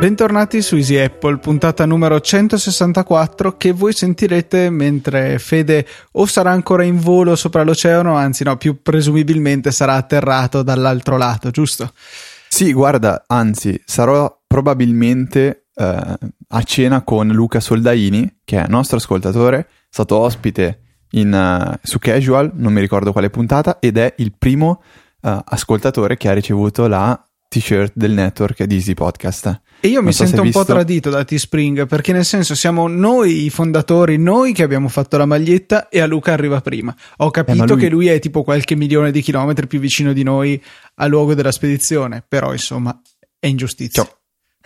Bentornati su Easy Apple, puntata numero 164 che voi sentirete mentre Fede o sarà ancora in volo sopra l'oceano, anzi no, più presumibilmente sarà atterrato dall'altro lato, giusto? Sì, guarda, anzi, sarò probabilmente a cena con Luca Soldaini, che è nostro ascoltatore, è stato ospite in, uh, su Casual, non mi ricordo quale puntata, ed è il primo uh, ascoltatore che ha ricevuto la t-shirt del network di Easy Podcast. E io non mi so sento un visto... po' tradito da T-Spring perché nel senso siamo noi i fondatori, noi che abbiamo fatto la maglietta e a Luca arriva prima. Ho capito eh, lui... che lui è tipo qualche milione di chilometri più vicino di noi al luogo della spedizione, però insomma è ingiustizia. Cioè,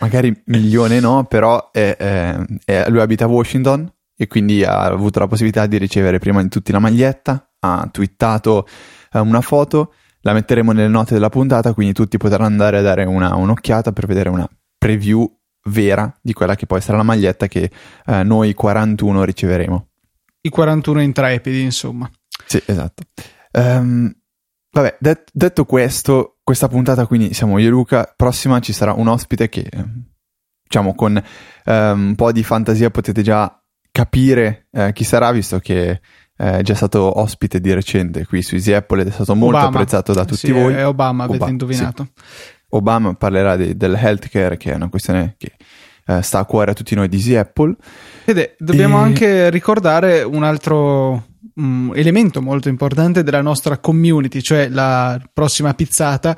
magari milione no, però è, è, è, lui abita a Washington e quindi ha avuto la possibilità di ricevere prima di tutti la maglietta, ha twittato eh, una foto la metteremo nelle note della puntata, quindi tutti potranno andare a dare una, un'occhiata per vedere una preview vera di quella che poi sarà la maglietta che eh, noi 41 riceveremo. I 41 intrepidi, insomma. Sì, esatto. Um, vabbè, det- detto questo, questa puntata quindi siamo io e Luca, prossima ci sarà un ospite che, diciamo, con um, un po' di fantasia potete già capire uh, chi sarà, visto che è già stato ospite di recente qui su Easy Apple ed è stato molto Obama. apprezzato da tutti sì, voi. È Obama, avete Obama, indovinato. Sì. Obama parlerà di, del healthcare, che è una questione che eh, sta a cuore a tutti noi di Easy Apple. Ed dobbiamo e... anche ricordare un altro um, elemento molto importante della nostra community, cioè la prossima pizzata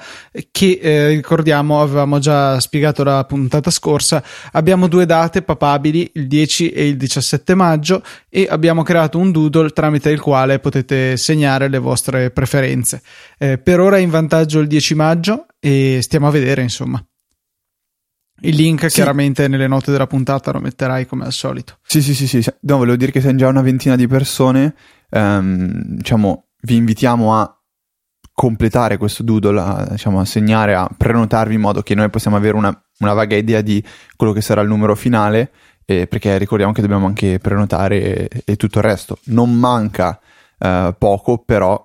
che eh, ricordiamo avevamo già spiegato la puntata scorsa. Abbiamo due date papabili, il 10 e il 17 maggio e abbiamo creato un doodle tramite il quale potete segnare le vostre preferenze. Eh, per ora è in vantaggio il 10 maggio e stiamo a vedere, insomma. Il link sì. chiaramente nelle note della puntata lo metterai come al solito. Sì, sì, sì, sì. No, volevo dire che siamo già una ventina di persone. Um, diciamo, vi invitiamo a completare questo doodle, a, diciamo, a segnare, a prenotarvi in modo che noi possiamo avere una, una vaga idea di quello che sarà il numero finale. Eh, perché ricordiamo che dobbiamo anche prenotare e, e tutto il resto. Non manca uh, poco, però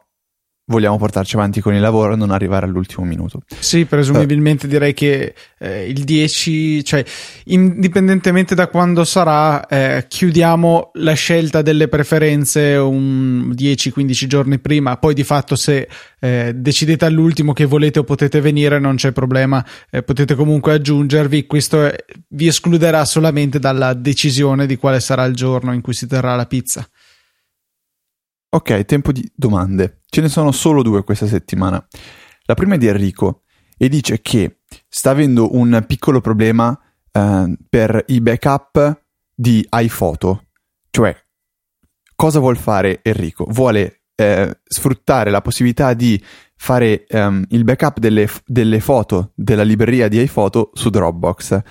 vogliamo portarci avanti con il lavoro e non arrivare all'ultimo minuto. Sì, presumibilmente uh, direi che eh, il 10, cioè indipendentemente da quando sarà, eh, chiudiamo la scelta delle preferenze un 10-15 giorni prima, poi di fatto se eh, decidete all'ultimo che volete o potete venire non c'è problema, eh, potete comunque aggiungervi, questo è, vi escluderà solamente dalla decisione di quale sarà il giorno in cui si terrà la pizza. Ok, tempo di domande. Ce ne sono solo due questa settimana. La prima è di Enrico e dice che sta avendo un piccolo problema eh, per i backup di iPhoto. Cioè, cosa vuol fare Enrico? Vuole eh, sfruttare la possibilità di fare um, il backup delle, delle foto della libreria di iPhoto su Dropbox.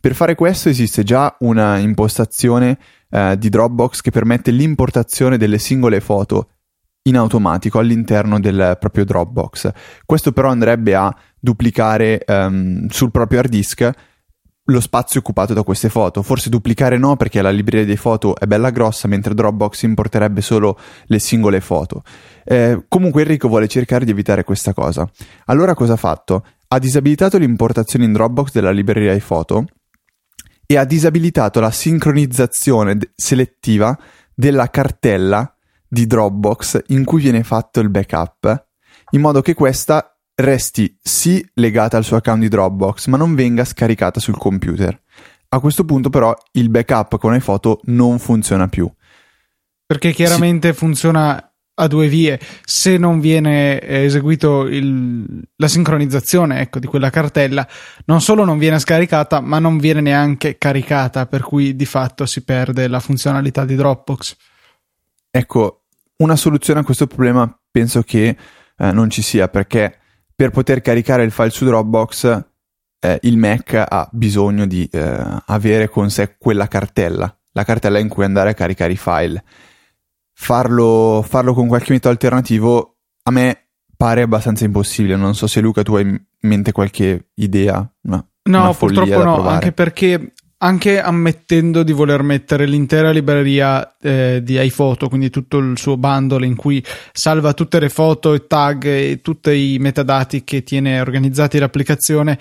Per fare questo esiste già una impostazione eh, di Dropbox che permette l'importazione delle singole foto in automatico all'interno del proprio Dropbox. Questo però andrebbe a duplicare um, sul proprio hard disk lo spazio occupato da queste foto. Forse duplicare no perché la libreria dei foto è bella grossa, mentre Dropbox importerebbe solo le singole foto. Eh, comunque Enrico vuole cercare di evitare questa cosa. Allora cosa ha fatto? Ha disabilitato l'importazione in Dropbox della libreria di foto e ha disabilitato la sincronizzazione selettiva della cartella di Dropbox in cui viene fatto il backup, in modo che questa resti sì legata al suo account di Dropbox, ma non venga scaricata sul computer. A questo punto però il backup con le foto non funziona più. Perché chiaramente sì. funziona a due vie. Se non viene eseguito il, la sincronizzazione ecco, di quella cartella, non solo non viene scaricata, ma non viene neanche caricata, per cui di fatto si perde la funzionalità di Dropbox. Ecco, una soluzione a questo problema penso che eh, non ci sia, perché per poter caricare il file su Dropbox eh, il Mac ha bisogno di eh, avere con sé quella cartella, la cartella in cui andare a caricare i file farlo, farlo con qualche metodo alternativo a me pare abbastanza impossibile. Non so se Luca tu hai in mente qualche idea. Una, no, purtroppo no, anche perché anche ammettendo di voler mettere l'intera libreria eh, di iPhoto, quindi tutto il suo bundle in cui salva tutte le foto e tag e tutti i metadati che tiene organizzati l'applicazione,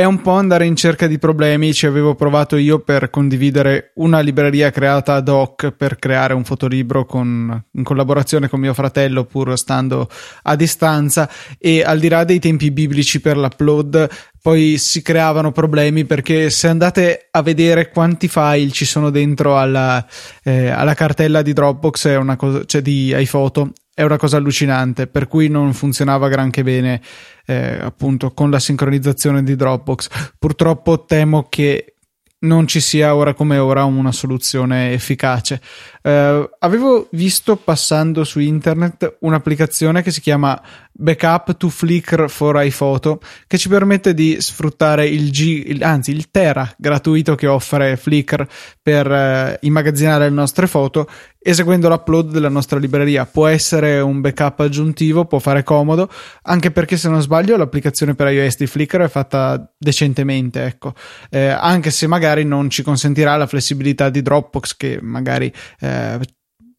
è un po' andare in cerca di problemi. Ci avevo provato io per condividere una libreria creata ad hoc per creare un fotolibro con, in collaborazione con mio fratello, pur stando a distanza. E al di là dei tempi biblici per l'upload, poi si creavano problemi perché se andate a vedere quanti file ci sono dentro alla, eh, alla cartella di Dropbox, è una cosa, cioè di iPhoto, è una cosa allucinante, per cui non funzionava granché bene eh, appunto con la sincronizzazione di Dropbox. Purtroppo temo che non ci sia ora come ora una soluzione efficace. Uh, avevo visto passando su internet un'applicazione che si chiama Backup to Flickr for iPhoto che ci permette di sfruttare il G, il, anzi il Tera gratuito che offre Flickr per uh, immagazzinare le nostre foto eseguendo l'upload della nostra libreria. Può essere un backup aggiuntivo, può fare comodo, anche perché se non sbaglio l'applicazione per iOS di Flickr è fatta decentemente, ecco. Eh, anche se magari non ci consentirà la flessibilità di Dropbox che magari eh,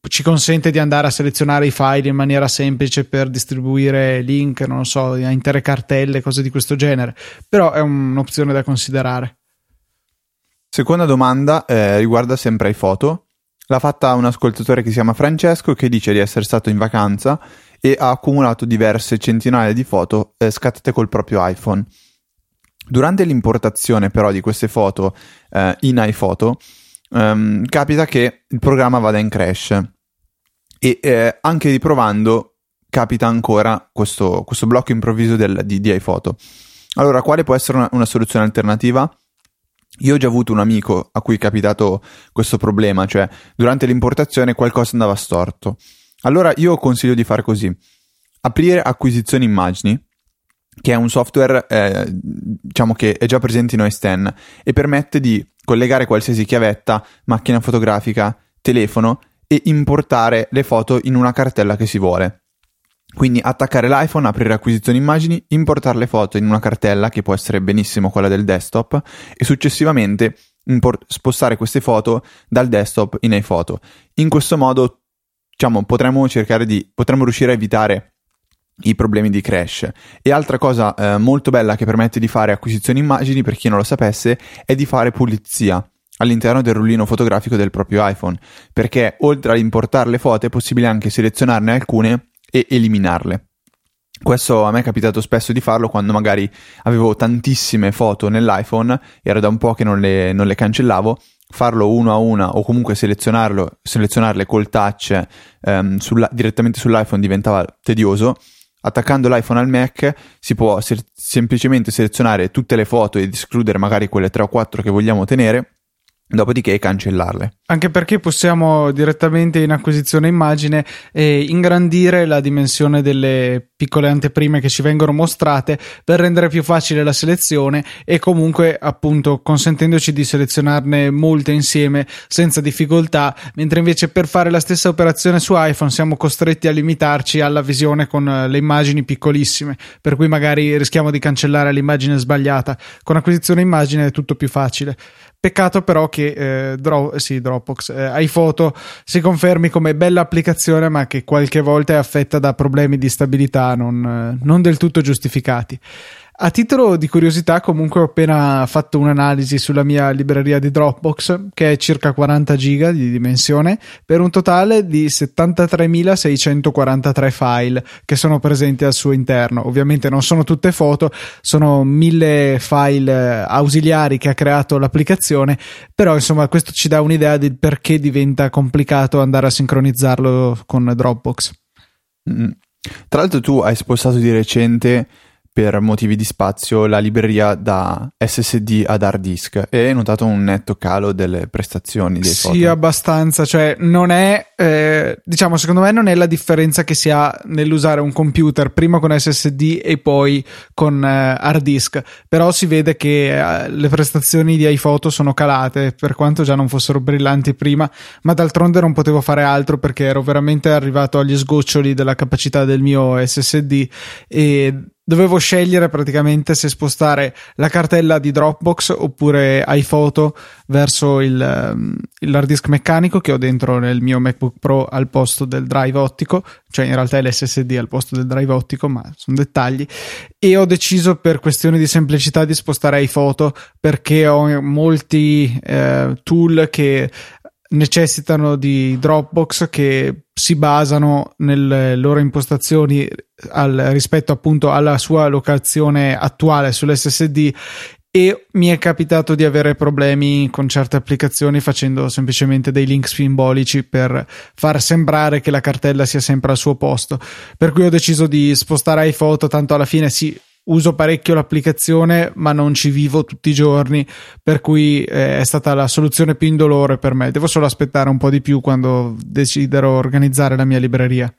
ci consente di andare a selezionare i file in maniera semplice per distribuire link, non so, a intere cartelle, cose di questo genere. Però è un'opzione da considerare. Seconda domanda eh, riguarda sempre i foto. L'ha fatta un ascoltatore che si chiama Francesco che dice di essere stato in vacanza e ha accumulato diverse centinaia di foto eh, scattate col proprio iPhone. Durante l'importazione però di queste foto eh, in iPhoto um, capita che il programma vada in crash e eh, anche riprovando capita ancora questo, questo blocco improvviso del, di, di iPhoto. Allora, quale può essere una, una, soluzione alternativa? Io ho già avuto un amico a cui è capitato questo problema, cioè durante l'importazione qualcosa andava storto. Allora io consiglio di fare così. Aprire acquisizioni immagini, che è un software eh, diciamo che è già presente in OS X e permette di collegare qualsiasi chiavetta, macchina fotografica, telefono e importare le foto in una cartella che si vuole. Quindi attaccare l'iPhone, aprire acquisizioni immagini, importare le foto in una cartella che può essere benissimo quella del desktop e successivamente import- spostare queste foto dal desktop in iPhoto. In questo modo diciamo, potremmo di potremmo riuscire a evitare i problemi di crash. E altra cosa eh, molto bella che permette di fare acquisizioni immagini, per chi non lo sapesse, è di fare pulizia all'interno del rullino fotografico del proprio iPhone, perché oltre ad importare le foto è possibile anche selezionarne alcune e eliminarle. Questo a me è capitato spesso di farlo quando magari avevo tantissime foto nell'iPhone, era da un po' che non le, non le cancellavo, farlo uno a una o comunque selezionarle col touch ehm, sulla, direttamente sull'iPhone diventava tedioso Attaccando l'iPhone al Mac si può se- semplicemente selezionare tutte le foto ed escludere magari quelle 3 o 4 che vogliamo tenere dopodiché cancellarle. Anche perché possiamo direttamente in acquisizione immagine eh, ingrandire la dimensione delle piccole anteprime che ci vengono mostrate per rendere più facile la selezione e comunque appunto consentendoci di selezionarne molte insieme senza difficoltà, mentre invece per fare la stessa operazione su iPhone siamo costretti a limitarci alla visione con le immagini piccolissime, per cui magari rischiamo di cancellare l'immagine sbagliata. Con acquisizione immagine è tutto più facile. Peccato però che eh, Dro- sì, Dropbox, eh, iPhoto si confermi come bella applicazione, ma che qualche volta è affetta da problemi di stabilità non, eh, non del tutto giustificati. A titolo di curiosità, comunque, ho appena fatto un'analisi sulla mia libreria di Dropbox, che è circa 40 giga di dimensione, per un totale di 73.643 file che sono presenti al suo interno. Ovviamente non sono tutte foto, sono mille file ausiliari che ha creato l'applicazione, però insomma questo ci dà un'idea del perché diventa complicato andare a sincronizzarlo con Dropbox. Mm. Tra l'altro tu hai spostato di recente per motivi di spazio la libreria da SSD ad hard disk e hai notato un netto calo delle prestazioni dei sì, foto? abbastanza, cioè non è, eh, diciamo, secondo me non è la differenza che si ha nell'usare un computer prima con SSD e poi con eh, hard disk, però si vede che eh, le prestazioni di iPhoto sono calate, per quanto già non fossero brillanti prima, ma d'altronde non potevo fare altro perché ero veramente arrivato agli sgoccioli della capacità del mio SSD e dovevo scegliere praticamente se spostare la cartella di Dropbox oppure iPhoto verso il, um, l'hard disk meccanico che ho dentro nel mio MacBook Pro al posto del drive ottico, cioè in realtà è l'SSD al posto del drive ottico, ma sono dettagli. E ho deciso per questioni di semplicità di spostare iPhoto perché ho molti eh, tool che necessitano di Dropbox che si basano nelle loro impostazioni al, rispetto appunto alla sua locazione attuale sull'SSD e mi è capitato di avere problemi con certe applicazioni facendo semplicemente dei link simbolici per far sembrare che la cartella sia sempre al suo posto per cui ho deciso di spostare iPhoto tanto alla fine sì uso parecchio l'applicazione, ma non ci vivo tutti i giorni, per cui eh, è stata la soluzione più indolore per me. Devo solo aspettare un po' di più quando deciderò organizzare la mia libreria.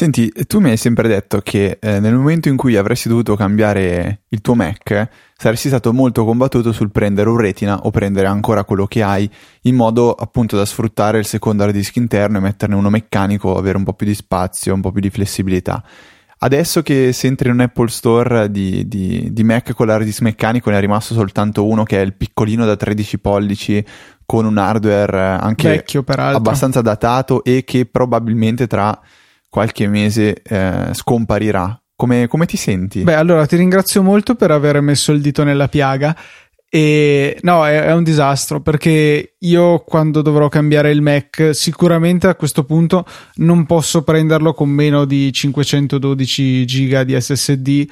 Senti, tu mi hai sempre detto che eh, nel momento in cui avresti dovuto cambiare il tuo Mac, saresti stato molto combattuto sul prendere un retina o prendere ancora quello che hai, in modo appunto da sfruttare il secondo hard disk interno e metterne uno meccanico, avere un po' più di spazio, un po' più di flessibilità. Adesso che se entri in un Apple Store di, di, di Mac con l'hard disk meccanico ne è rimasto soltanto uno che è il piccolino da 13 pollici con un hardware anche Vecchio, abbastanza datato e che probabilmente tra qualche mese eh, scomparirà. Come, come, ti senti? Beh, allora ti ringrazio molto per aver messo il dito nella piaga. E no, è, è, un disastro perché io quando dovrò cambiare il Mac, sicuramente a questo punto non posso prenderlo con meno di 512 giga di SSD.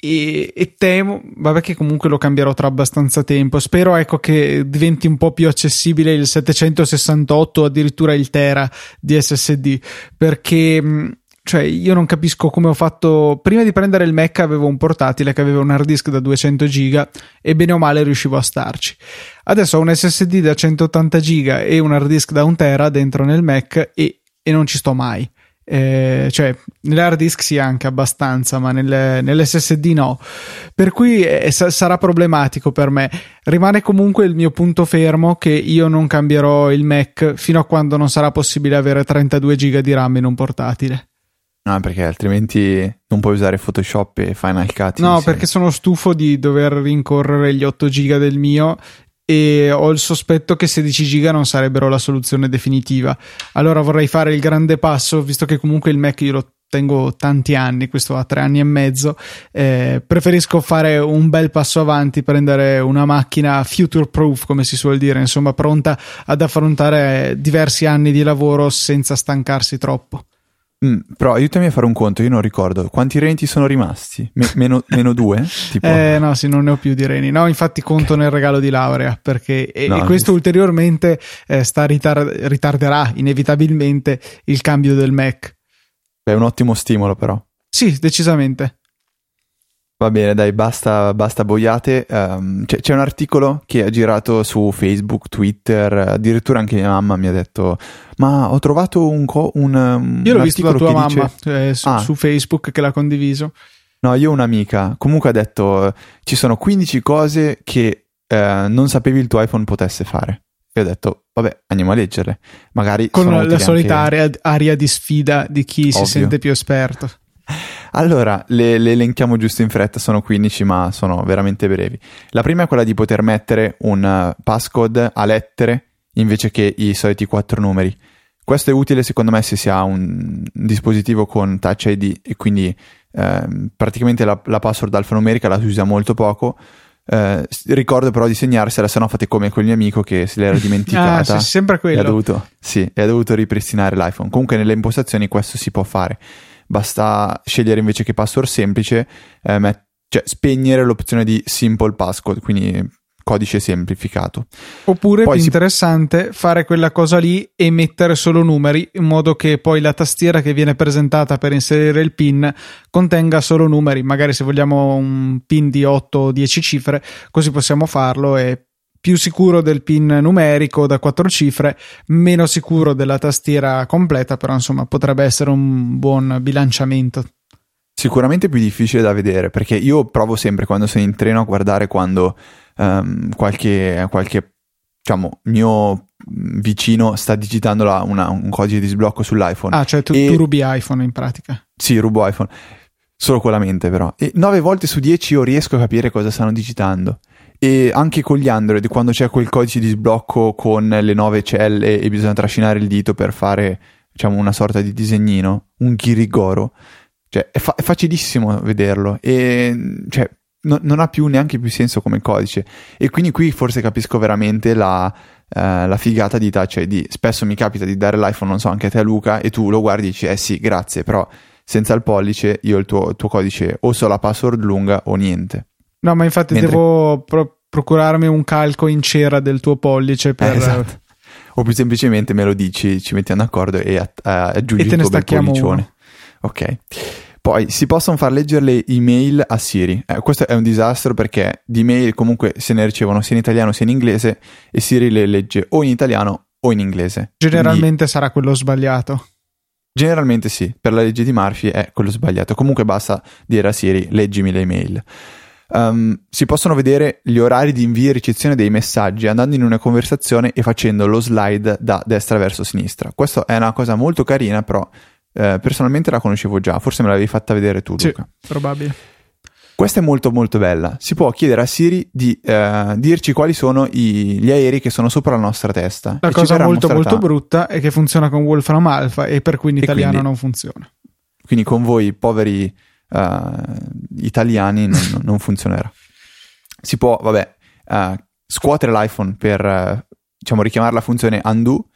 E, e, temo, vabbè, che comunque lo cambierò tra abbastanza tempo. Spero ecco che diventi un po' più accessibile il 768 o addirittura il Tera di SSD perché cioè, io non capisco come ho fatto. Prima di prendere il Mac avevo un portatile che aveva un hard disk da 200 giga e bene o male riuscivo a starci. Adesso ho un SSD da 180 giga e un hard disk da 1 tera dentro nel Mac e, e non ci sto mai. Eh, cioè, nell'hard disk sì anche abbastanza, ma nel, nell'SSD no. Per cui eh, sarà problematico per me. Rimane comunque il mio punto fermo che io non cambierò il Mac fino a quando non sarà possibile avere 32 giga di RAM in un portatile. No, perché altrimenti non puoi usare Photoshop e Final Cut. No, perché sono stufo di dover rincorrere gli 8 giga del mio e ho il sospetto che 16 giga non sarebbero la soluzione definitiva. Allora vorrei fare il grande passo, visto che comunque il Mac io lo tengo tanti anni, questo ha tre anni e mezzo, eh, preferisco fare un bel passo avanti, prendere una macchina future proof, come si suol dire, insomma pronta ad affrontare diversi anni di lavoro senza stancarsi troppo. Mm, però aiutami a fare un conto, io non ricordo quanti reni ti sono rimasti? Me- meno, meno, due? Tipo... Eh no, sì, non ne ho più di reni. No, infatti conto okay. nel regalo di laurea perché e, no, e questo ulteriormente eh, sta ritar- ritarderà inevitabilmente il cambio del Mac. È un ottimo stimolo però. Sì, decisamente. Va bene, dai, basta, basta boiate. Um, c'è, c'è, un articolo che ha girato su Facebook, Twitter, addirittura anche mia mamma mi ha detto: Ma ho trovato un. Co- un io l'ho visto da tua mamma dice... eh, su, ah. su, Facebook che l'ha condiviso. No, io ho un'amica. Comunque ha detto: Ci sono 15 cose che eh, non sapevi il tuo iPhone potesse fare. E ho detto: Vabbè, andiamo a leggerle. Magari con la solita anche... aria, aria, di sfida di chi Ovvio. si sente più esperto. Allora, le, le, elenchiamo giusto in fretta, sono 15 ma sono veramente brevi. La prima è quella di poter mettere un uh, passcode a lettere invece che i soliti quattro numeri. Questo è utile secondo me se si ha un dispositivo con Touch ID e quindi eh, praticamente la, la, password alfanumerica la si usa molto poco. Eh, ricordo però di segnarsela, se no fate come quel mio amico che se l'era dimenticata. ah, sempre quello. E ha, dovuto, sì, e ha dovuto ripristinare l'iPhone. Comunque nelle impostazioni questo si può fare basta scegliere invece che password semplice, eh, met- cioè spegnere l'opzione di simple passcode, quindi codice semplificato. Oppure poi più si... interessante fare quella cosa lì e mettere solo numeri in modo che poi la tastiera che viene presentata per inserire il PIN contenga solo numeri, magari se vogliamo un PIN di 8 o 10 cifre, così possiamo farlo e più sicuro del pin numerico da quattro cifre, meno sicuro della tastiera completa, però insomma potrebbe essere un buon bilanciamento. Sicuramente più difficile da vedere perché io provo sempre quando sono in treno a guardare quando um, qualche, qualche diciamo, mio vicino sta digitando la, una, un codice di sblocco sull'iPhone. Ah, cioè tu, e... tu rubi iPhone in pratica. Sì, rubo iPhone solo con la mente però. E 9 volte su 10 io riesco a capire cosa stanno digitando. E anche con gli Android, quando c'è quel codice di sblocco con le 9 celle e bisogna trascinare il dito per fare, diciamo, una sorta di disegnino, un ghirigoro, cioè è, fa- è facilissimo vederlo e cioè, no- non ha più neanche più senso come codice. E quindi qui forse capisco veramente la, eh, la figata di touch ID. Spesso mi capita di dare l'iPhone, non so, anche a te Luca, e tu lo guardi e dici, eh sì, grazie, però senza il pollice io il tuo, tuo codice o so la password lunga o niente. No, ma infatti Mentre... devo pro- procurarmi un calco in cera del tuo pollice per... Eh, esatto. O più semplicemente me lo dici, ci mettiamo d'accordo e a- a- aggiungi e il tuo pollicione. Ok. Poi si possono far leggere le email a Siri. Eh, questo è un disastro perché di email comunque se ne ricevono sia in italiano sia in inglese e Siri le legge o in italiano o in inglese. Generalmente Quindi, sarà quello sbagliato. Generalmente sì, per la legge di Murphy è quello sbagliato. Comunque basta dire a Siri leggimi le email. Um, si possono vedere gli orari di invio e ricezione dei messaggi andando in una conversazione e facendo lo slide da destra verso sinistra. Questa è una cosa molto carina, però eh, personalmente la conoscevo già, forse me l'avevi fatta vedere tu, Luca. Sì, probabile. Questa è molto molto bella. Si può chiedere a Siri di eh, dirci quali sono i, gli aerei che sono sopra la nostra testa. La cosa molto mostrata... molto brutta è che funziona con Wolfram Alpha e per cui in italiano quindi, non funziona. Quindi con voi poveri uh, italiani non, non, funzionerà. Si può, vabbè, uh, scuotere l'iPhone per uh, diciamo richiamare la funzione undo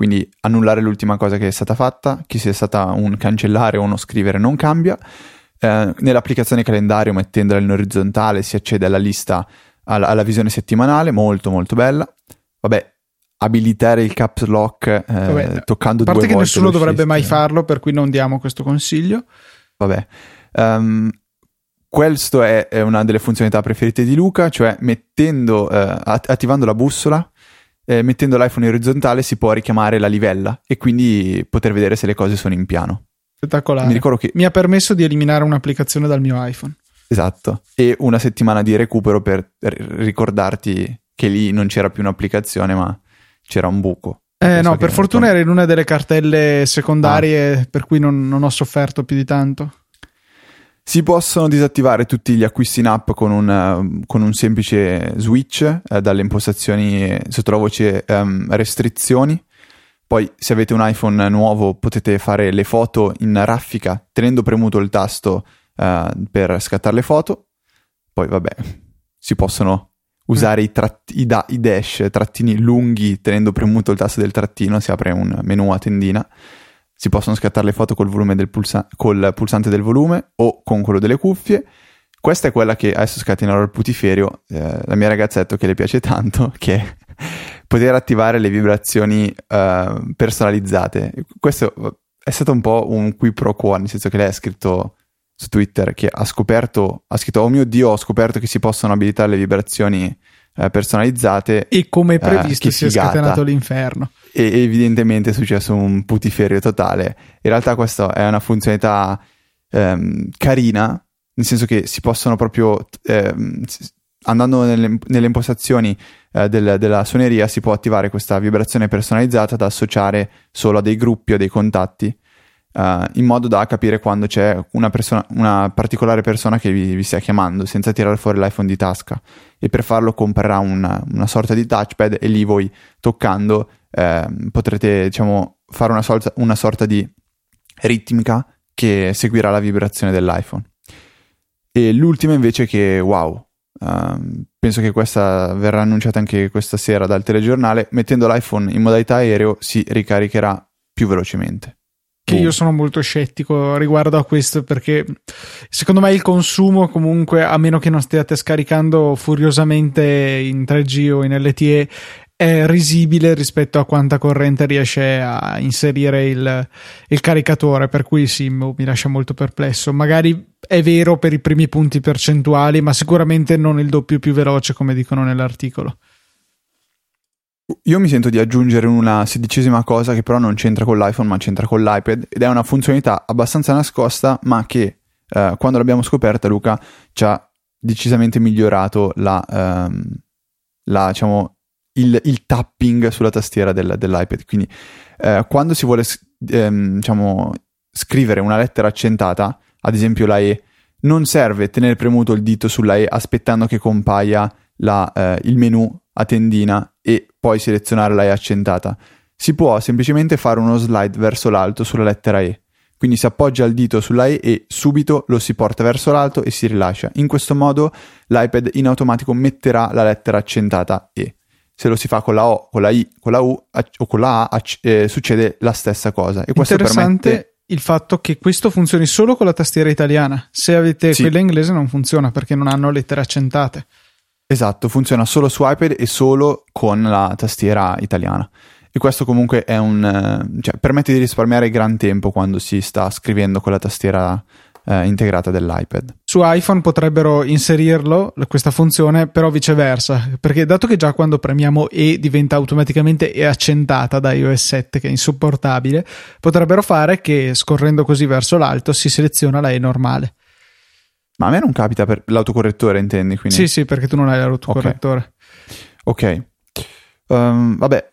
quindi annullare l'ultima cosa che è stata fatta, che sia stata un cancellare o uno scrivere non cambia. Nell'applicazione calendario mettendola in orizzontale si accede alla lista, alla, alla, visione settimanale, molto molto bella. Vabbè, abilitare il caps lock eh, Vabbè, toccando due volte. A parte che nessuno dovrebbe mai farlo, per cui non diamo questo consiglio. Vabbè. Um, questo è, è, una delle funzionalità preferite di Luca, cioè mettendo, eh, attivando la bussola eh, mettendo l'iPhone in orizzontale si può richiamare la livella e quindi poter vedere se le cose sono in piano. Spettacolare. Mi, che... Mi ha permesso di eliminare un'applicazione dal mio iPhone. Esatto, e una settimana di recupero per ricordarti che lì non c'era più un'applicazione ma c'era un buco. Eh no, per fortuna era in una delle cartelle secondarie ah. per cui non, non ho sofferto più di tanto. Si possono disattivare tutti gli acquisti in app con un, eh, con un semplice switch eh, dalle impostazioni sotto la voce um, restrizioni. Poi se avete un iPhone nuovo potete fare le foto in raffica tenendo premuto il tasto uh, per scattare le foto. Poi vabbè, si possono usare mm. i, tratt- i, da- i dash, trattini lunghi tenendo premuto il tasto del trattino, si apre un menu a tendina si possono scattare le foto col, del pulsa- col pulsante del volume o con quello delle cuffie. Questa è quella che adesso scatenerò il putiferio. Eh, la mia detto che le piace tanto, che è poter attivare le vibrazioni eh, personalizzate. Questo è stato un po' un qui pro quo, nel senso che lei ha scritto su Twitter che ha scoperto, ha scritto, oh mio Dio, ho scoperto che si possono abilitare le vibrazioni eh, personalizzate. E come eh, previsto si è scatenato l'inferno e evidentemente è successo un putiferio totale. In realtà questa è una funzionalità ehm, carina, nel senso che si possono proprio, ehm, andando nelle, nelle impostazioni eh, del, della suoneria, si può attivare questa vibrazione personalizzata da associare solo a dei gruppi o dei contatti. Uh, in modo da capire quando c'è una, persona, una particolare persona che vi, vi, stia chiamando senza tirare fuori l'iPhone di tasca e per farlo comprerà una, una sorta di touchpad e lì voi toccando eh, potrete diciamo, fare una, sorta, una sorta di ritmica che seguirà la vibrazione dell'iPhone. E l'ultima invece che, wow, uh, penso che questa verrà annunciata anche questa sera dal telegiornale, mettendo l'iPhone in modalità aereo si ricaricherà più velocemente. Che io sono molto scettico riguardo a questo perché secondo me il consumo comunque, a meno che non stiate scaricando furiosamente in 3G o in LTE, è risibile rispetto a quanta corrente riesce a inserire il, il caricatore, per cui sì, mi lascia molto perplesso. Magari è vero per i primi punti percentuali, ma sicuramente non il doppio più veloce, come dicono nell'articolo. Io mi sento di aggiungere una sedicesima cosa che però non c'entra con l'iPhone ma c'entra con l'iPad ed è una funzionalità abbastanza nascosta ma che eh, quando l'abbiamo scoperta Luca ci ha decisamente migliorato la, ehm, la diciamo, il, il tapping sulla tastiera del, dell'iPad. Quindi eh, quando si vuole ehm, diciamo, scrivere una lettera accentata, ad esempio la E, non serve tenere premuto il dito sulla E aspettando che compaia la, eh, il menu a tendina e poi selezionare la E accentata. Si può semplicemente fare uno slide verso l'alto sulla lettera E. Quindi si appoggia il dito sulla E e subito lo si porta verso l'alto e si rilascia. In questo modo l'iPad in automatico metterà la lettera accentata E. Se lo si fa con la O, con la I, con la U o con la A, eh, succede la stessa cosa. E questo Interessante permette il fatto che questo funzioni solo con la tastiera italiana. Se avete Sì. quella inglese non funziona perché non hanno lettere accentate. Esatto, funziona solo su iPad e solo con la tastiera italiana. E questo comunque è un, eh, cioè, permette di risparmiare gran tempo quando si sta scrivendo con la tastiera eh, integrata dell'iPad. Su iPhone potrebbero inserirlo, questa funzione, però viceversa, perché dato che già quando premiamo E diventa automaticamente E accentata da iOS 7, che è insopportabile, potrebbero fare che scorrendo così verso l'alto si seleziona la E normale. Ma a me non capita per l'autocorrettore, intendi? Quindi... Sì, sì, perché tu non hai l'autocorrettore. Ok. Ehm, vabbè,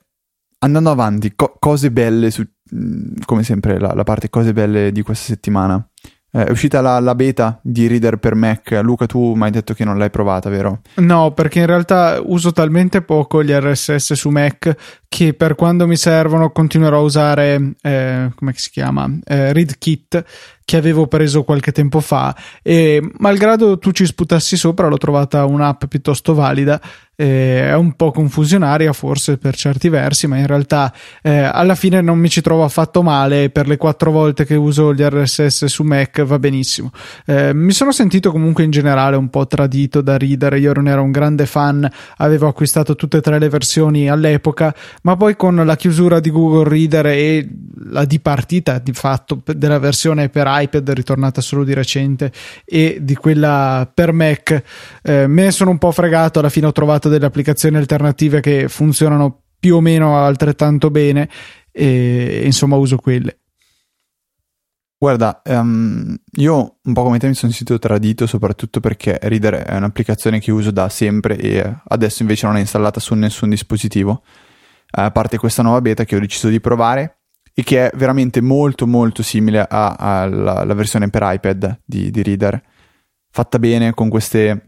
andando avanti, co- cose belle, su- mh, come sempre la, la parte cose belle di questa settimana. Eh, è uscita la, la beta di Reader per Mac. Luca, tu mi hai detto che non l'hai provata, vero? No, perché in realtà uso talmente poco gli RSS su Mac che per quando mi servono continuerò a usare, eh, come si chiama, eh, ReadKit che avevo preso qualche tempo fa e malgrado tu ci sputassi sopra l'ho trovata un'app piuttosto valida eh, è un po' confusionaria forse per certi versi ma in realtà eh, alla fine non mi ci trovo affatto male. Per le quattro volte che uso gli RSS su Mac va benissimo. Eh, mi sono sentito comunque in generale un po' tradito da Reader io non ero un grande fan avevo acquistato tutte e tre le versioni all'epoca ma poi con la chiusura di Google Reader e la dipartita di fatto della versione per iPad ritornata solo di recente e di quella per Mac eh, me ne sono un po' fregato. Alla fine ho trovato delle applicazioni alternative che funzionano più o meno altrettanto bene e insomma uso quelle. Guarda, ehm, io un po' come te mi sono sentito tradito soprattutto perché Reader è un'applicazione che uso da sempre e adesso invece non è installata su nessun dispositivo, a parte questa nuova beta che ho deciso di provare e che è veramente molto molto simile alla versione per iPad di, di Reader, fatta bene con queste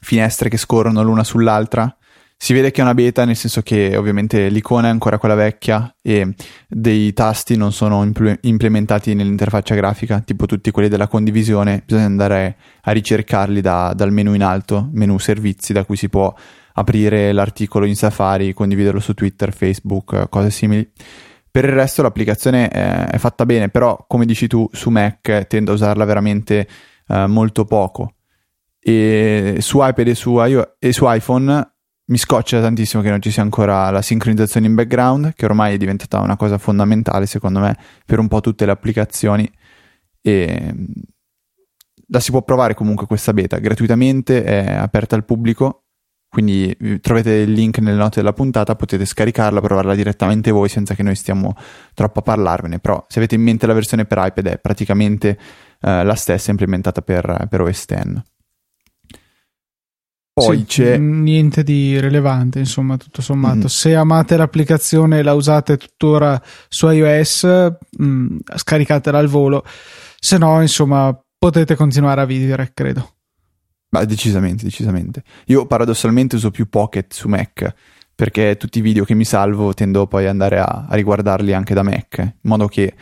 finestre che scorrono l'una sull'altra. Si vede che è una beta, nel senso che ovviamente l'icona è ancora quella vecchia e dei tasti non sono impl- implementati nell'interfaccia grafica, tipo tutti quelli della condivisione, bisogna andare a ricercarli da- dal menu in alto, menu servizi, da cui si può aprire l'articolo in Safari, condividerlo su Twitter, Facebook, cose simili. Per il resto l'applicazione è, è fatta bene, però come dici tu su Mac tendo a usarla veramente eh, molto poco. E su iPad e su, iO- e su iPhone mi scoccia tantissimo che non ci sia ancora la sincronizzazione in background, che ormai è diventata una cosa fondamentale secondo me per un po' tutte le applicazioni. E la si può provare comunque questa beta gratuitamente, è aperta al pubblico. Quindi trovate il link nelle note della puntata, potete scaricarla, provarla direttamente voi senza che noi stiamo troppo a parlarvene. Però se avete in mente la versione per iPad è praticamente eh, la stessa implementata per, per OS X. Poi Sì, c'è niente di rilevante, insomma, tutto sommato. Mhm. Se amate l'applicazione e la usate tuttora su iOS, mh, scaricatela al volo. Se no, insomma, potete continuare a vivere, credo. Ma decisamente, decisamente. Io paradossalmente uso più Pocket su Mac perché tutti i video che mi salvo tendo poi ad andare a, a riguardarli anche da Mac, in modo che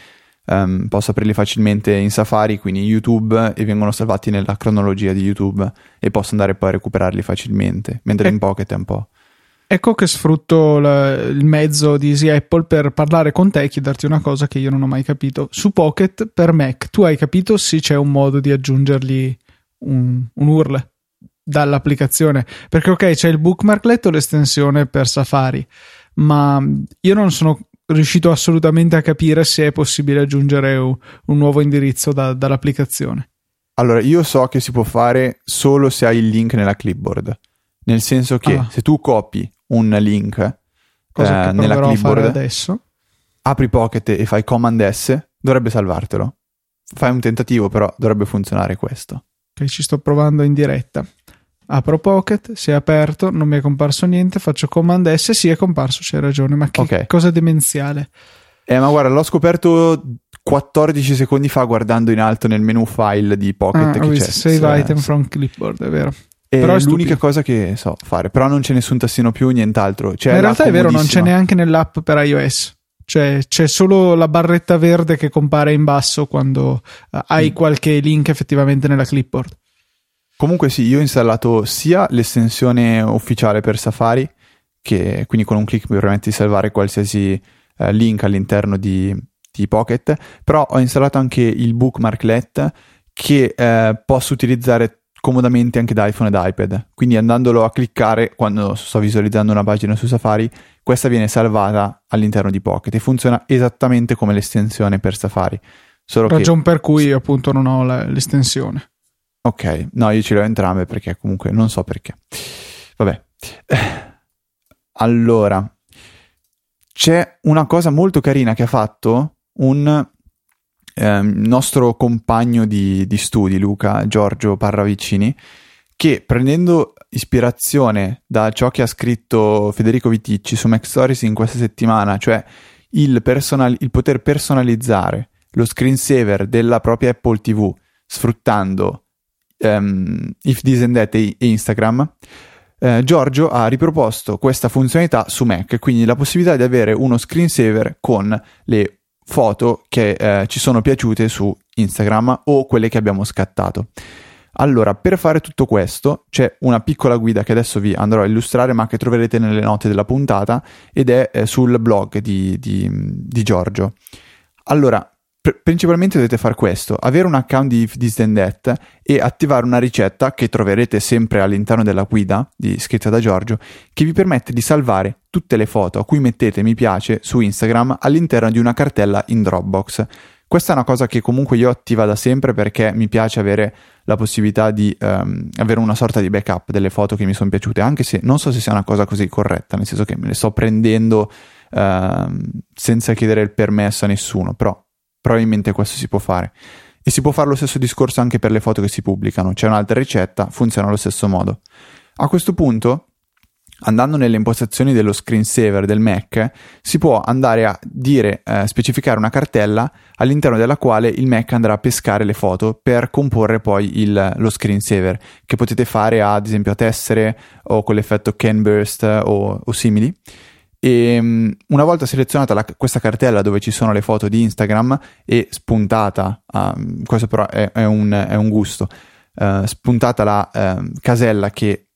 ehm, posso aprirli facilmente in Safari, quindi YouTube, e vengono salvati nella cronologia di YouTube e posso andare poi a recuperarli facilmente, mentre Eh. in Pocket è un po'. Ecco che sfrutto la- il mezzo di Easy Apple per parlare con te e chiederti una cosa che io non ho mai capito. Su Pocket per Mac, tu hai capito se c'è un modo di aggiungergli un, un URL dall'applicazione? Perché ok, c'è il bookmarklet o l'estensione per Safari, ma io non sono riuscito assolutamente a capire se è possibile aggiungere un, un nuovo indirizzo da- dall'applicazione. Allora, io so che si può fare solo se hai il link nella clipboard, nel senso che Ah. se tu copi un link Cosa eh, nella clipboard, adesso. apri Pocket e fai Command S, dovrebbe salvartelo. Fai un tentativo, però dovrebbe funzionare questo. che ci sto provando in diretta. Apro Pocket, si è aperto, non mi è comparso niente, faccio Command S, sì è comparso, c'hai ragione, ma che Ok. cosa demenziale. Eh, ma guarda, l'ho scoperto 14 secondi fa guardando in alto nel menu file di Pocket ah, che c'è. Save item from clipboard, è vero. È però è l'unica cosa che so fare, però non c'è nessun tastino più, nient'altro. C'è in realtà è vero, non c'è neanche nell'app per iOS. Cioè, c'è solo la barretta verde che compare in basso quando uh, hai mm. qualche link effettivamente nella clipboard. Comunque sì, io ho installato sia l'estensione ufficiale per Safari, che quindi con un clic mi permette di salvare qualsiasi uh, link all'interno di, di, Pocket, però ho installato anche il bookmarklet che uh, posso utilizzare comodamente anche da iPhone ed iPad. Quindi andandolo a cliccare quando sto visualizzando una pagina su Safari, questa viene salvata all'interno di Pocket e funziona esattamente come l'estensione per Safari. Solo Ragione che... per cui appunto non ho la, l'estensione. Ok, no, io ce le ho entrambe perché comunque non so perché. Vabbè. Allora, c'è una cosa molto carina che ha fatto un eh, nostro compagno di, di, studi, Luca Giorgio Parravicini, che prendendo ispirazione da ciò che ha scritto Federico Viticci su Mac Stories in questa settimana, cioè il, personal, il poter personalizzare lo screensaver della propria Apple TV sfruttando um, If This and That e Instagram, eh, Giorgio ha riproposto questa funzionalità su Mac, quindi la possibilità di avere uno screensaver con le foto che eh, ci sono piaciute su Instagram o quelle che abbiamo scattato. Allora, per fare tutto questo c'è una piccola guida che adesso vi andrò a illustrare, ma che troverete nelle note della puntata ed è eh, sul blog di, di, di Giorgio. Allora, principalmente dovete fare questo: avere un account di If This Then That e attivare una ricetta che troverete sempre all'interno della guida di, scritta da Giorgio, che vi permette di salvare tutte le foto a cui mettete mi piace su Instagram all'interno di una cartella in Dropbox. Questa è una cosa che comunque io attiva da sempre perché mi piace avere la possibilità di um, avere una sorta di backup delle foto che mi sono piaciute, anche se non so se sia una cosa così corretta, nel senso che me le sto prendendo uh, senza chiedere il permesso a nessuno, però probabilmente questo si può fare. E si può fare lo stesso discorso anche per le foto che si pubblicano, c'è un'altra ricetta, funziona allo stesso modo. A questo punto andando nelle impostazioni dello screensaver del Mac, si può andare a dire, eh, specificare una cartella all'interno della quale il Mac andrà a pescare le foto per comporre poi il, lo screensaver, che potete fare ad esempio a tessere o con l'effetto can burst o, o simili. E um, una volta selezionata la, questa cartella dove ci sono le foto di Instagram e spuntata, um, questo però è, è, un, è un, gusto, uh, spuntata la uh, casella che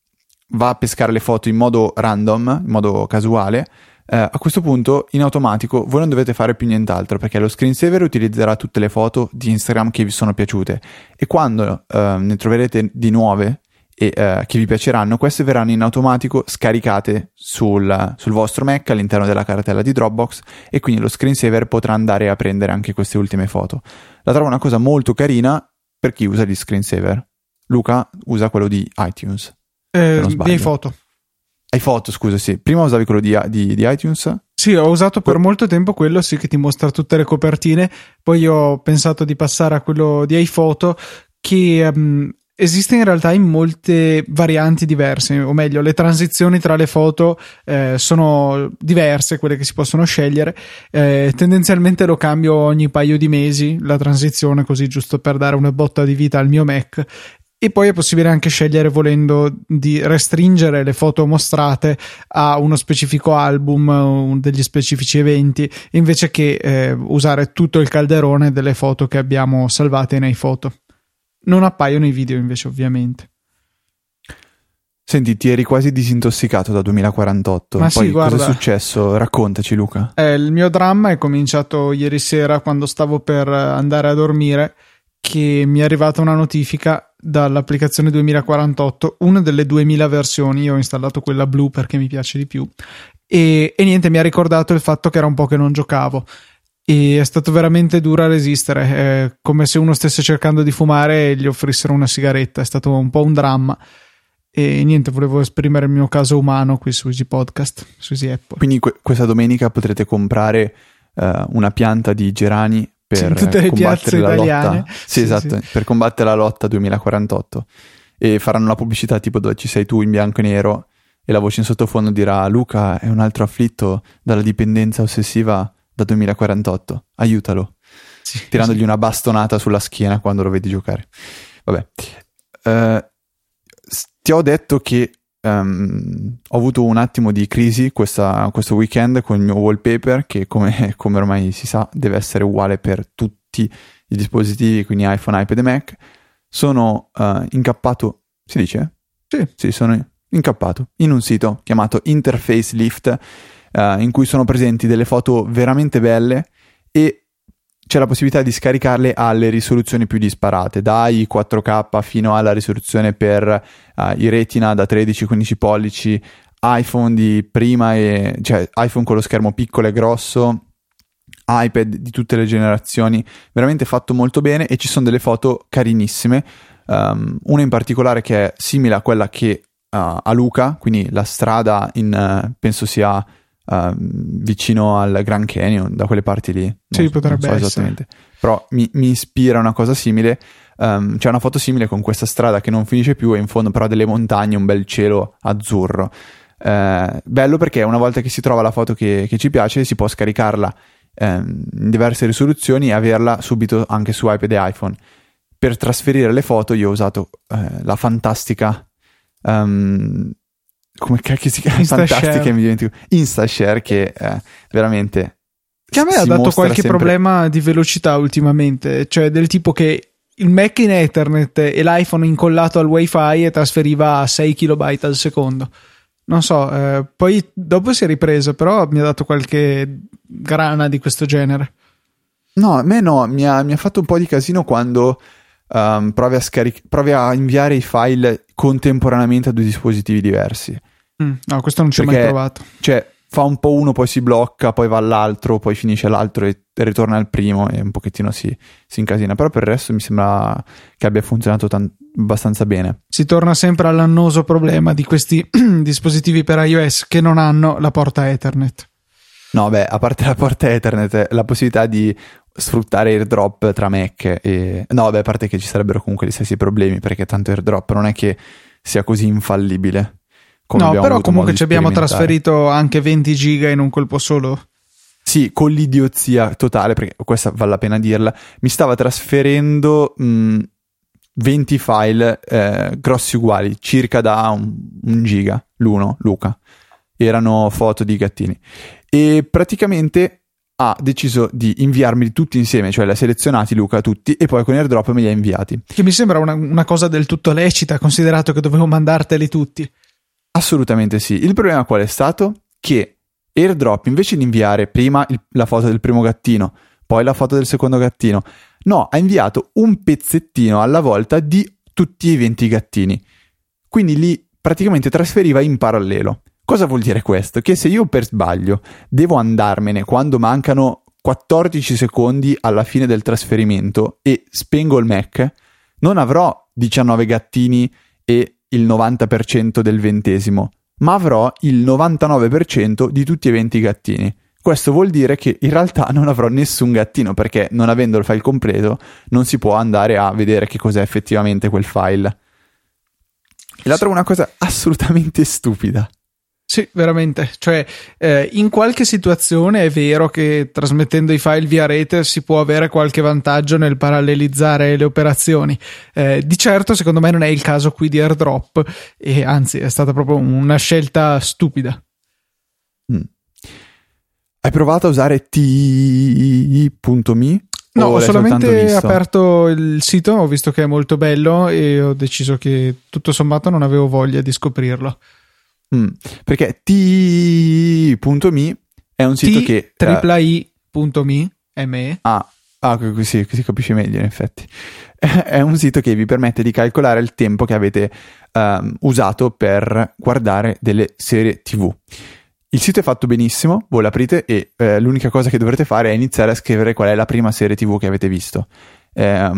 va a pescare le foto in modo random, in modo casuale, eh, a questo punto in automatico voi non dovete fare più nient'altro perché lo screensaver utilizzerà tutte le foto di Instagram che vi sono piaciute. E quando eh, ne troverete di nuove e, eh, che vi piaceranno, queste verranno in automatico scaricate sul, sul, vostro Mac all'interno della cartella di Dropbox e quindi lo screensaver potrà andare a prendere anche queste ultime foto. La trovo una cosa molto carina per chi usa gli screensaver. Luca usa quello di iTunes. Eh, di foto. iPhoto, scusa, sì. Prima usavi quello di, di, di iTunes? Sì, ho usato per molto tempo quello, sì, che ti mostra tutte le copertine. Poi ho pensato di passare a quello di iPhoto, che um, esiste in realtà in molte varianti diverse, o meglio, le transizioni tra le foto eh, sono diverse, quelle che si possono scegliere. Eh, tendenzialmente lo cambio ogni paio di mesi, la transizione, così giusto per dare una botta di vita al mio Mac. E poi è possibile anche scegliere, volendo, di restringere le foto mostrate a uno specifico album, degli specifici eventi, invece che eh, usare tutto il calderone delle foto che abbiamo salvate nei foto. Non appaiono i video, invece, ovviamente. Senti, ti eri quasi disintossicato da 2048. Ma Poi sì, guarda, cosa è successo? Raccontaci, Luca. Eh, il mio dramma è cominciato ieri sera quando stavo per andare a dormire che mi è arrivata una notifica dall'applicazione 2048, una delle 2000 versioni, io ho installato quella blu perché mi piace di più, e, e niente, mi ha ricordato il fatto che era un po' che non giocavo e è stato veramente duro a resistere, è come se uno stesse cercando di fumare e gli offrissero una sigaretta, è stato un po' un dramma. E niente, volevo esprimere il mio caso umano qui su Easy Podcast, su Easy Apple. Quindi que- questa domenica potrete comprare uh, una pianta di gerani per tutte le piazze italiane. Lotta. Sì, sì esatto, sì. per combattere la lotta 2048. E faranno la pubblicità tipo dove ci sei tu in bianco e nero e la voce in sottofondo dirà Luca è un altro afflitto dalla dipendenza ossessiva da 2048, aiutalo. sì, tirandogli sì. una bastonata sulla schiena quando lo vedi giocare. Vabbè. Uh, ti ho detto che um, ho avuto un attimo di crisi questa, questo weekend con il mio wallpaper che come, come, ormai si sa deve essere uguale per tutti i dispositivi, quindi iPhone, iPad e Mac. Sono uh, incappato, si dice? Sì. Sì, sono incappato in un sito chiamato Interface Lift uh, in cui sono presenti delle foto veramente belle e c'è la possibilità di scaricarle alle risoluzioni più disparate, dai 4K fino alla risoluzione per uh, i retina da 13-15 pollici, iPhone di prima, e, cioè iPhone con lo schermo piccolo e grosso, iPad di tutte le generazioni, veramente fatto molto bene e ci sono delle foto carinissime. Um, una in particolare che è simile a quella che uh, a Luca, quindi la strada in, uh, penso sia uh, vicino al Grand Canyon, da quelle parti lì. Sì, non, potrebbe non so esattamente. Però mi, mi, ispira una cosa simile. Um, c'è una foto simile con questa strada che non finisce più e in fondo però delle montagne, un bel cielo azzurro. Uh, bello perché una volta che si trova la foto che, che ci piace si può scaricarla um, in diverse risoluzioni e averla subito anche su iPad e iPhone. Per trasferire le foto io ho usato uh, la fantastica um, come cacchio si chiama? Fantastica, mi dimentico. InstaShare che eh, veramente che a me ha dato qualche sempre... problema di velocità ultimamente, cioè del tipo che il Mac in Ethernet e l'iPhone incollato al WiFi e trasferiva a 6 KB al secondo. Non so, eh, poi dopo si è ripreso, però mi ha dato qualche grana di questo genere. No, a me no, mi ha, mi ha fatto un po' di casino quando um, provi, a scaric- provi a inviare i file contemporaneamente a due dispositivi diversi. Mm, no, questo non ci ho mai provato. Cioè, fa un po' uno, poi si blocca, poi va all'altro, poi finisce l'altro e ritorna al primo e un pochettino si, si incasina. Però per il resto mi sembra che abbia funzionato tan- abbastanza bene. Si torna sempre all'annoso problema di questi dispositivi per iOS che non hanno la porta Ethernet. No, beh, a parte la porta Ethernet, la possibilità di sfruttare airdrop tra Mac e... No, beh, a parte che ci sarebbero comunque gli stessi problemi, perché tanto airdrop non è che sia così infallibile. no, però comunque ci abbiamo trasferito anche 20 giga in un colpo solo. Sì, con l'idiozia totale, perché questa vale la pena dirla, mi stava trasferendo mh, 20 file eh, grossi uguali, circa da un, un giga l'uno, Luca. Erano foto di gattini e praticamente ha deciso di inviarmeli tutti insieme, cioè li ha selezionati Luca tutti e poi con airdrop me li ha inviati. Che mi sembra una, una cosa del tutto lecita, considerato che dovevo mandarteli tutti. Assolutamente sì. Il problema qual è stato? Che airdrop invece di inviare prima il, la foto del primo gattino, poi la foto del secondo gattino, no, ha inviato un pezzettino alla volta di tutti i 20 gattini. Quindi li praticamente trasferiva in parallelo. Cosa vuol dire questo? Che se io per sbaglio devo andarmene quando mancano 14 secondi alla fine del trasferimento e spengo il Mac, non avrò 19 gattini e il 90% del ventesimo, ma avrò il 99% di tutti e 20 gattini. Questo vuol dire che in realtà non avrò nessun gattino perché non avendo il file completo non si può andare a vedere che cos'è effettivamente quel file. E la trovo una cosa assolutamente stupida. Sì, veramente. Cioè, eh, in qualche situazione è vero che trasmettendo i file via rete si può avere qualche vantaggio nel parallelizzare le operazioni. Eh, di certo, secondo me, non è il caso qui di airdrop, e anzi, è stata proprio una scelta stupida. Mm. Hai provato a usare ti.me? No, ho solamente aperto il sito, ho visto che è molto bello e ho deciso che tutto sommato non avevo voglia di scoprirlo. Mm, perché t.me è un sito T- che... triplai.me ME. Ah, ah così, così capisci meglio in effetti. è un sito che vi permette di calcolare il tempo che avete um, usato per guardare delle serie tv. Il sito è fatto benissimo, voi l'aprite e eh, l'unica cosa che dovrete fare è iniziare a scrivere qual è la prima serie tv che avete visto. Eh,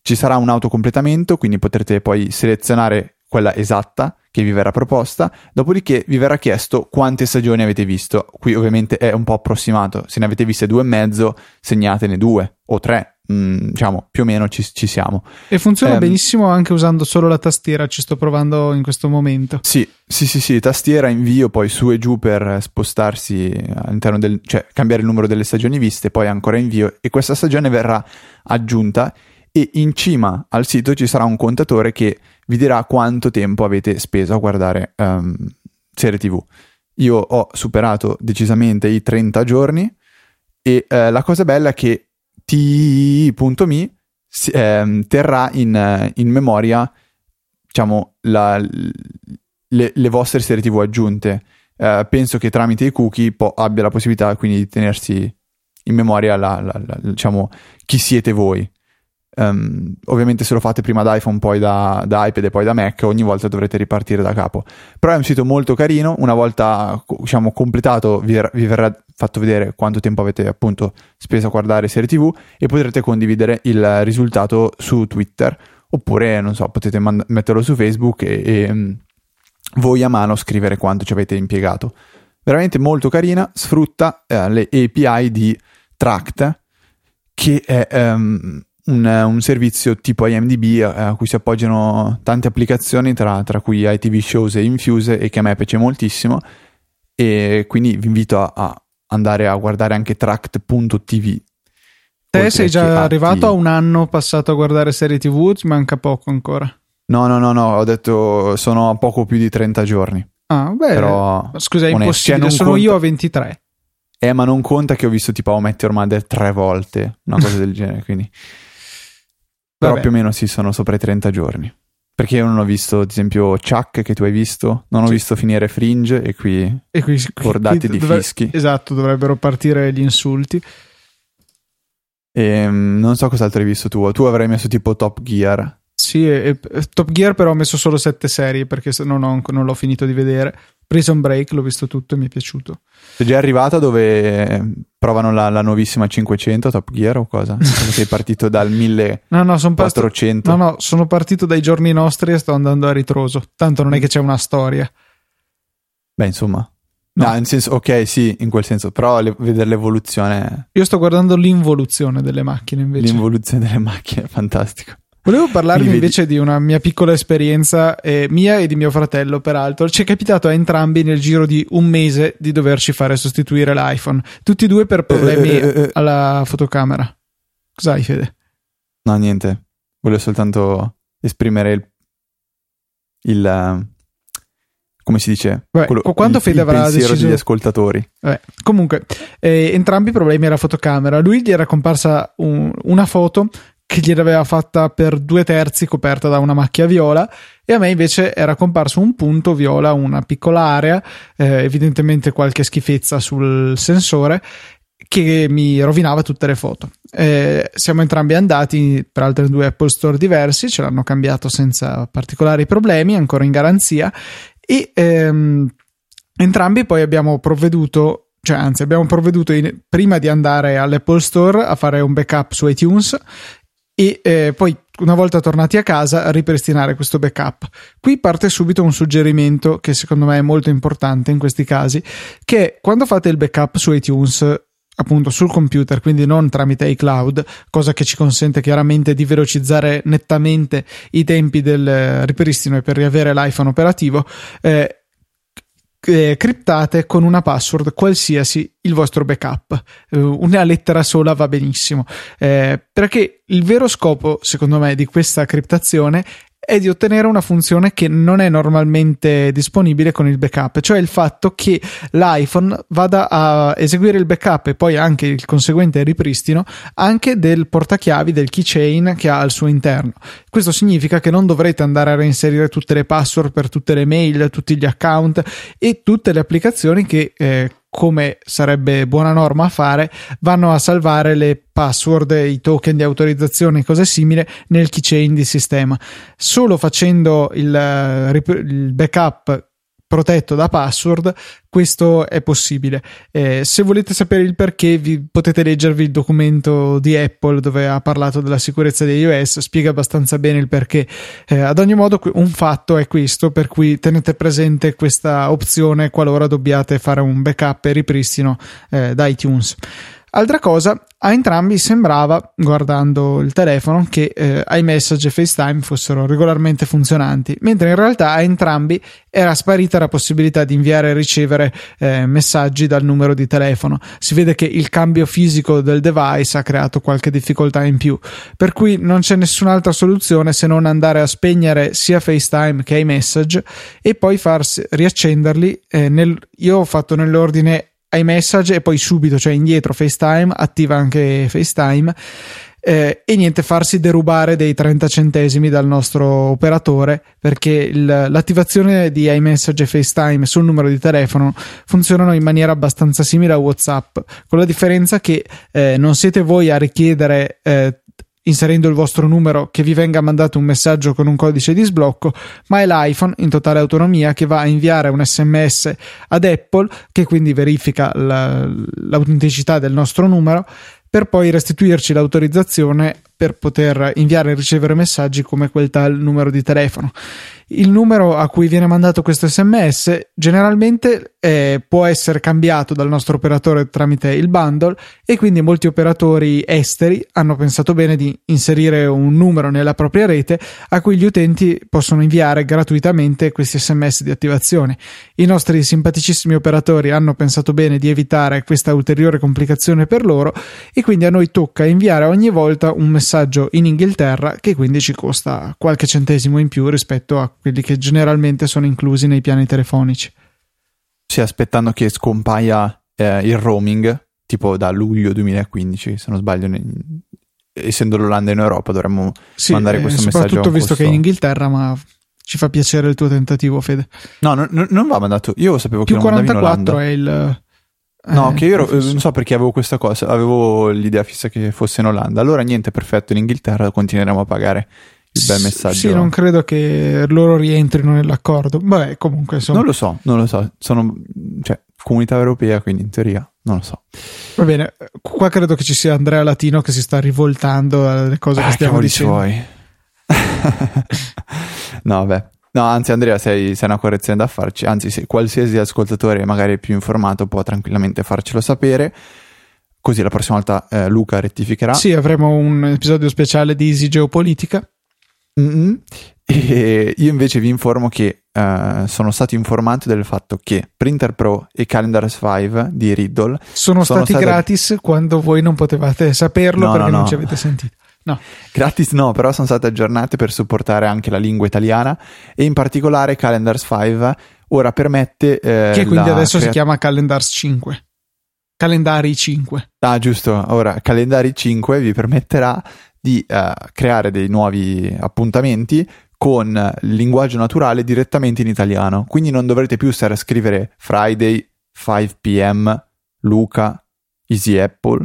ci sarà un autocompletamento, quindi potrete poi selezionare quella esatta che vi verrà proposta, dopodiché vi verrà chiesto quante stagioni avete visto. Qui ovviamente è un po' approssimato, se ne avete viste due e mezzo, segnatene due o tre, mh, diciamo più o meno ci, ci siamo. E funziona um, benissimo anche usando solo la tastiera, ci sto provando in questo momento. Sì, sì, sì, sì, tastiera, invio poi su e giù per spostarsi all'interno del, cioè cambiare il numero delle stagioni viste, poi ancora invio e questa stagione verrà aggiunta e in cima al sito ci sarà un contatore che vi dirà quanto tempo avete speso a guardare um, serie TV. Io ho superato decisamente i 30 giorni e uh, la cosa bella è che t.me eh, terrà in, in, memoria diciamo la, le, le, vostre serie TV aggiunte. Uh, penso che tramite i cookie po- abbia la possibilità quindi di tenersi in memoria la, la, diciamo, chi siete voi. Um, ovviamente se lo fate prima da iPhone, poi da, da, iPad e poi da Mac, ogni volta dovrete ripartire da capo. Però è un sito molto carino, una volta diciamo, completato vi, vi, verrà fatto vedere quanto tempo avete appunto speso a guardare serie TV e potrete condividere il risultato su Twitter oppure non so, potete mand- metterlo su Facebook e, e um, voi a mano scrivere quanto ci avete impiegato. Veramente molto carina, sfrutta eh, le API di Tract che è um, un, un, servizio tipo IMDb eh, a cui si appoggiano tante applicazioni, tra, tra, cui ITV Shows e Infuse, e che a me piace moltissimo. E quindi vi invito a, a andare a guardare anche tract.tv. Te sei già arrivato a un anno passato a guardare serie TV, ci manca poco ancora. No, no, no, no, ho detto sono a poco più di 30 giorni. Ah, beh, Però, scusa, è impossibile, cioè, sono conta... io a 23. Eh, ma non conta che ho visto tipo How Met Your Mother tre volte, una cosa del genere, quindi... Però Vabbè. più o meno sì, sono sopra i 30 giorni. Perché io non ho visto, ad esempio, Chuck che tu hai visto, non ho sì. visto finire Fringe e qui, e qui, bordati qui, di dovre- fischi. Esatto, dovrebbero partire gli insulti. E ehm, non so cos'altro hai visto tu. Tu avrai messo tipo Top Gear. Sì, e, e Top Gear però ho messo solo sette serie perché non, ho, non l'ho finito di vedere. Prison Break l'ho visto tutto e mi è piaciuto. Sei già arrivato dove provano la, la nuovissima 500 Top Gear o cosa? Sei partito dal 1400? No, no, no, no, sono partito dai giorni nostri e sto andando a ritroso. Tanto non è che c'è una storia. Beh, insomma. No, no in senso, ok, sì, in quel senso, però le, vedere l'evoluzione. Io sto guardando l'involuzione delle macchine invece. L'involuzione delle macchine, fantastico. Volevo parlarvi invece di una mia piccola esperienza, eh, mia e di mio fratello, peraltro. Ci è capitato a entrambi nel giro di un mese di doverci fare sostituire l'iPhone. Tutti e due per problemi eh, eh, eh, alla fotocamera. Cos'hai, Fede? No, niente. Volevo soltanto esprimere il. il come si dice? Beh, quello, quando il, Fede il avrà deciso degli ascoltatori. Beh, comunque, eh, entrambi i problemi alla fotocamera. Lui gli era comparsa un, una foto che gliel'aveva fatta per due terzi coperta da una macchia viola e a me invece era comparso un punto viola, una piccola area, eh, evidentemente qualche schifezza sul sensore che mi rovinava tutte le foto. Eh, siamo entrambi andati per altre due Apple Store diversi, ce l'hanno cambiato senza particolari problemi, ancora in garanzia e ehm, entrambi poi abbiamo provveduto cioè anzi abbiamo provveduto in, prima di andare all'Apple Store a fare un backup su iTunes e eh, poi una volta tornati a casa ripristinare questo backup. Qui parte subito un suggerimento che secondo me è molto importante in questi casi, che quando fate il backup su iTunes appunto sul computer, quindi non tramite iCloud, cosa che ci consente chiaramente di velocizzare nettamente i tempi del ripristino e per riavere l'iPhone operativo. Eh, eh, criptate con una password qualsiasi il vostro backup. Eh, una lettera sola va benissimo. Eh, perché il vero scopo, secondo me, di questa criptazione è di ottenere una funzione che non è normalmente disponibile con il backup, cioè il fatto che l'iPhone vada a eseguire il backup e poi anche il conseguente ripristino anche del portachiavi del keychain che ha al suo interno. Questo significa che non dovrete andare a reinserire tutte le password per tutte le mail, tutti gli account e tutte le applicazioni che eh, come sarebbe buona norma fare, vanno a salvare le password, i token di autorizzazione e cose simili nel keychain di sistema. Solo facendo il, eh, il backup protetto da password, questo è possibile. Eh, se volete sapere il perché, vi, potete leggervi il documento di Apple dove ha parlato della sicurezza di iOS, spiega abbastanza bene il perché. Eh, ad ogni modo, un fatto è questo, per cui tenete presente questa opzione qualora dobbiate fare un backup e ripristino eh, da iTunes. Altra cosa, a entrambi sembrava, guardando il telefono, che eh, iMessage e FaceTime fossero regolarmente funzionanti, mentre in realtà a entrambi era sparita la possibilità di inviare e ricevere eh, messaggi dal numero di telefono. Si vede che il cambio fisico del device ha creato qualche difficoltà in più, per cui non c'è nessun'altra soluzione se non andare a spegnere sia FaceTime che iMessage e poi farsi riaccenderli. Eh, nel, io ho fatto nell'ordine iMessage e poi subito, cioè indietro FaceTime, attiva anche FaceTime. Eh, e niente, farsi derubare dei 30 centesimi dal nostro operatore perché il, l'attivazione di iMessage e FaceTime sul numero di telefono funzionano in maniera abbastanza simile a WhatsApp, con la differenza che eh, non siete voi a richiedere eh, inserendo il vostro numero che vi venga mandato un messaggio con un codice di sblocco, ma è l'iPhone in totale autonomia che va a inviare un sms ad Apple che quindi verifica la, l'autenticità del nostro numero per poi restituirci l'autorizzazione per poter inviare e ricevere messaggi come quel tal numero di telefono il numero a cui viene mandato questo sms generalmente eh, può essere cambiato dal nostro operatore tramite il bundle e quindi molti operatori esteri hanno pensato bene di inserire un numero nella propria rete a cui gli utenti possono inviare gratuitamente questi sms di attivazione. I nostri simpaticissimi operatori hanno pensato bene di evitare questa ulteriore complicazione per loro e quindi a noi tocca inviare ogni volta un messaggio in Inghilterra che quindi ci costa qualche centesimo in più rispetto a quelli che generalmente sono inclusi nei piani telefonici. Sì, aspettando che scompaia eh, il roaming, tipo da luglio 2015, se non sbaglio, ne... essendo l'Olanda in Europa dovremmo sì, mandare questo eh, messaggio. Soprattutto visto che è in Inghilterra, ma ci fa piacere il tuo tentativo, Fede. No, no, no non va mandato. Io sapevo Più che non 44 è il. No, eh, che io ero, non so perché avevo questa cosa, avevo l'idea fissa che fosse in Olanda. Allora niente, perfetto, in Inghilterra continueremo a pagare il bel messaggio. Sì, non credo che loro rientrino nell'accordo. Beh, comunque insomma. Non lo so, non lo so. Sono cioè, comunità europea, quindi in teoria non lo so. Va bene, qua credo che ci sia Andrea Latino che si sta rivoltando alle cose ah, che stiamo dicendo. Vuoi. no, beh. No, anzi, Andrea, sei, sei, una correzione da farci. Anzi, se qualsiasi ascoltatore magari più informato può tranquillamente farcelo sapere. Così la prossima volta eh, Luca rettificherà. Sì, avremo un episodio speciale di Easy Geopolitica. Mm-hmm. E io invece vi informo che uh, sono stato informato del fatto che Printer Pro e Calendar 5 di Riddle sono, sono stati state... gratis quando voi non potevate saperlo no, perché no, non no. ci avete sentito. No. Gratis no, però sono state aggiornate per supportare anche la lingua italiana e in particolare Calendars 5 ora permette... Eh, che quindi adesso crea... si chiama Calendars 5. Calendari 5. Ah, giusto. Ora, Calendari 5 vi permetterà di uh, creare dei nuovi appuntamenti con il linguaggio naturale direttamente in italiano. Quindi non dovrete più stare a scrivere Friday 5 pm, Luca, Easy Apple,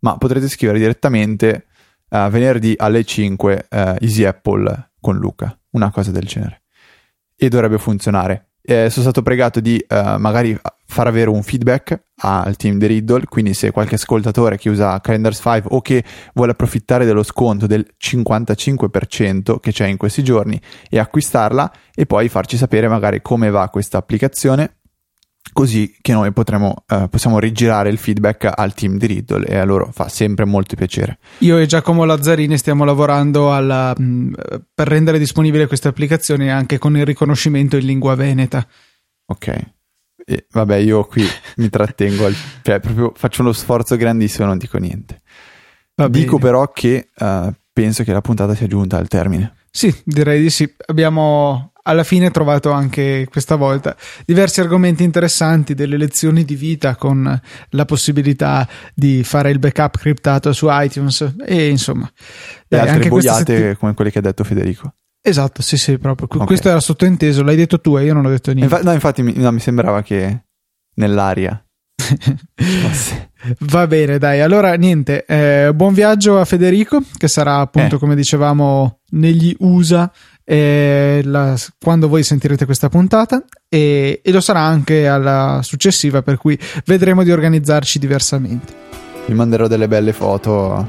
ma potrete scrivere direttamente uh, venerdì alle 5 uh, eh, Easy Apple con Luca, una cosa del genere. E dovrebbe funzionare eh, sono stato pregato di uh, magari far avere un feedback al team di Riddle, quindi se qualche ascoltatore che usa Calendars 5 o che vuole approfittare dello sconto del 55% che c'è in questi giorni e acquistarla e poi farci sapere magari come va questa applicazione così che noi potremo, uh, possiamo rigirare il feedback al team di Riddle e a loro fa sempre molto piacere. Io e Giacomo Lazzarini stiamo lavorando alla, mh, mm, per rendere disponibile queste applicazioni anche con il riconoscimento in lingua veneta. Ok. E, vabbè, io qui mi trattengo, al, cioè proprio faccio uno sforzo grandissimo e non dico niente. Va dico bene. però che uh, penso che la puntata sia giunta al termine. Sì, direi di sì. Abbiamo alla fine trovato anche questa volta diversi argomenti interessanti, delle lezioni di vita con la possibilità di fare il backup criptato su iTunes e insomma. E altre anche boiate setti... come quelle che ha detto Federico. Esatto, sì, sì, proprio. Okay. Questo era sottointeso, l'hai detto tu e io non ho detto niente. Infa- no, infatti mi, no, mi sembrava che nell'aria. Va bene, dai. Allora, niente. Eh, buon viaggio a Federico, che sarà appunto, eh. come dicevamo, negli USA eh, la, quando voi sentirete questa puntata e, e, lo sarà anche alla successiva per cui vedremo di organizzarci diversamente. Vi manderò delle belle foto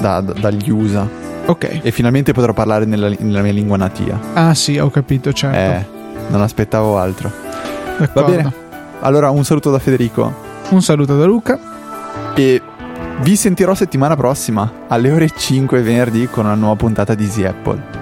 da, da, dagli USA ok. E finalmente potrò parlare nella, nella, mia lingua natia. Ah sì ho capito certo. Eh, non aspettavo altro. D'accordo. va bene. Allora un saluto da Federico. Un saluto da Luca. E Vi sentirò settimana prossima alle ore 5 venerdì con una nuova puntata di Easy Apple.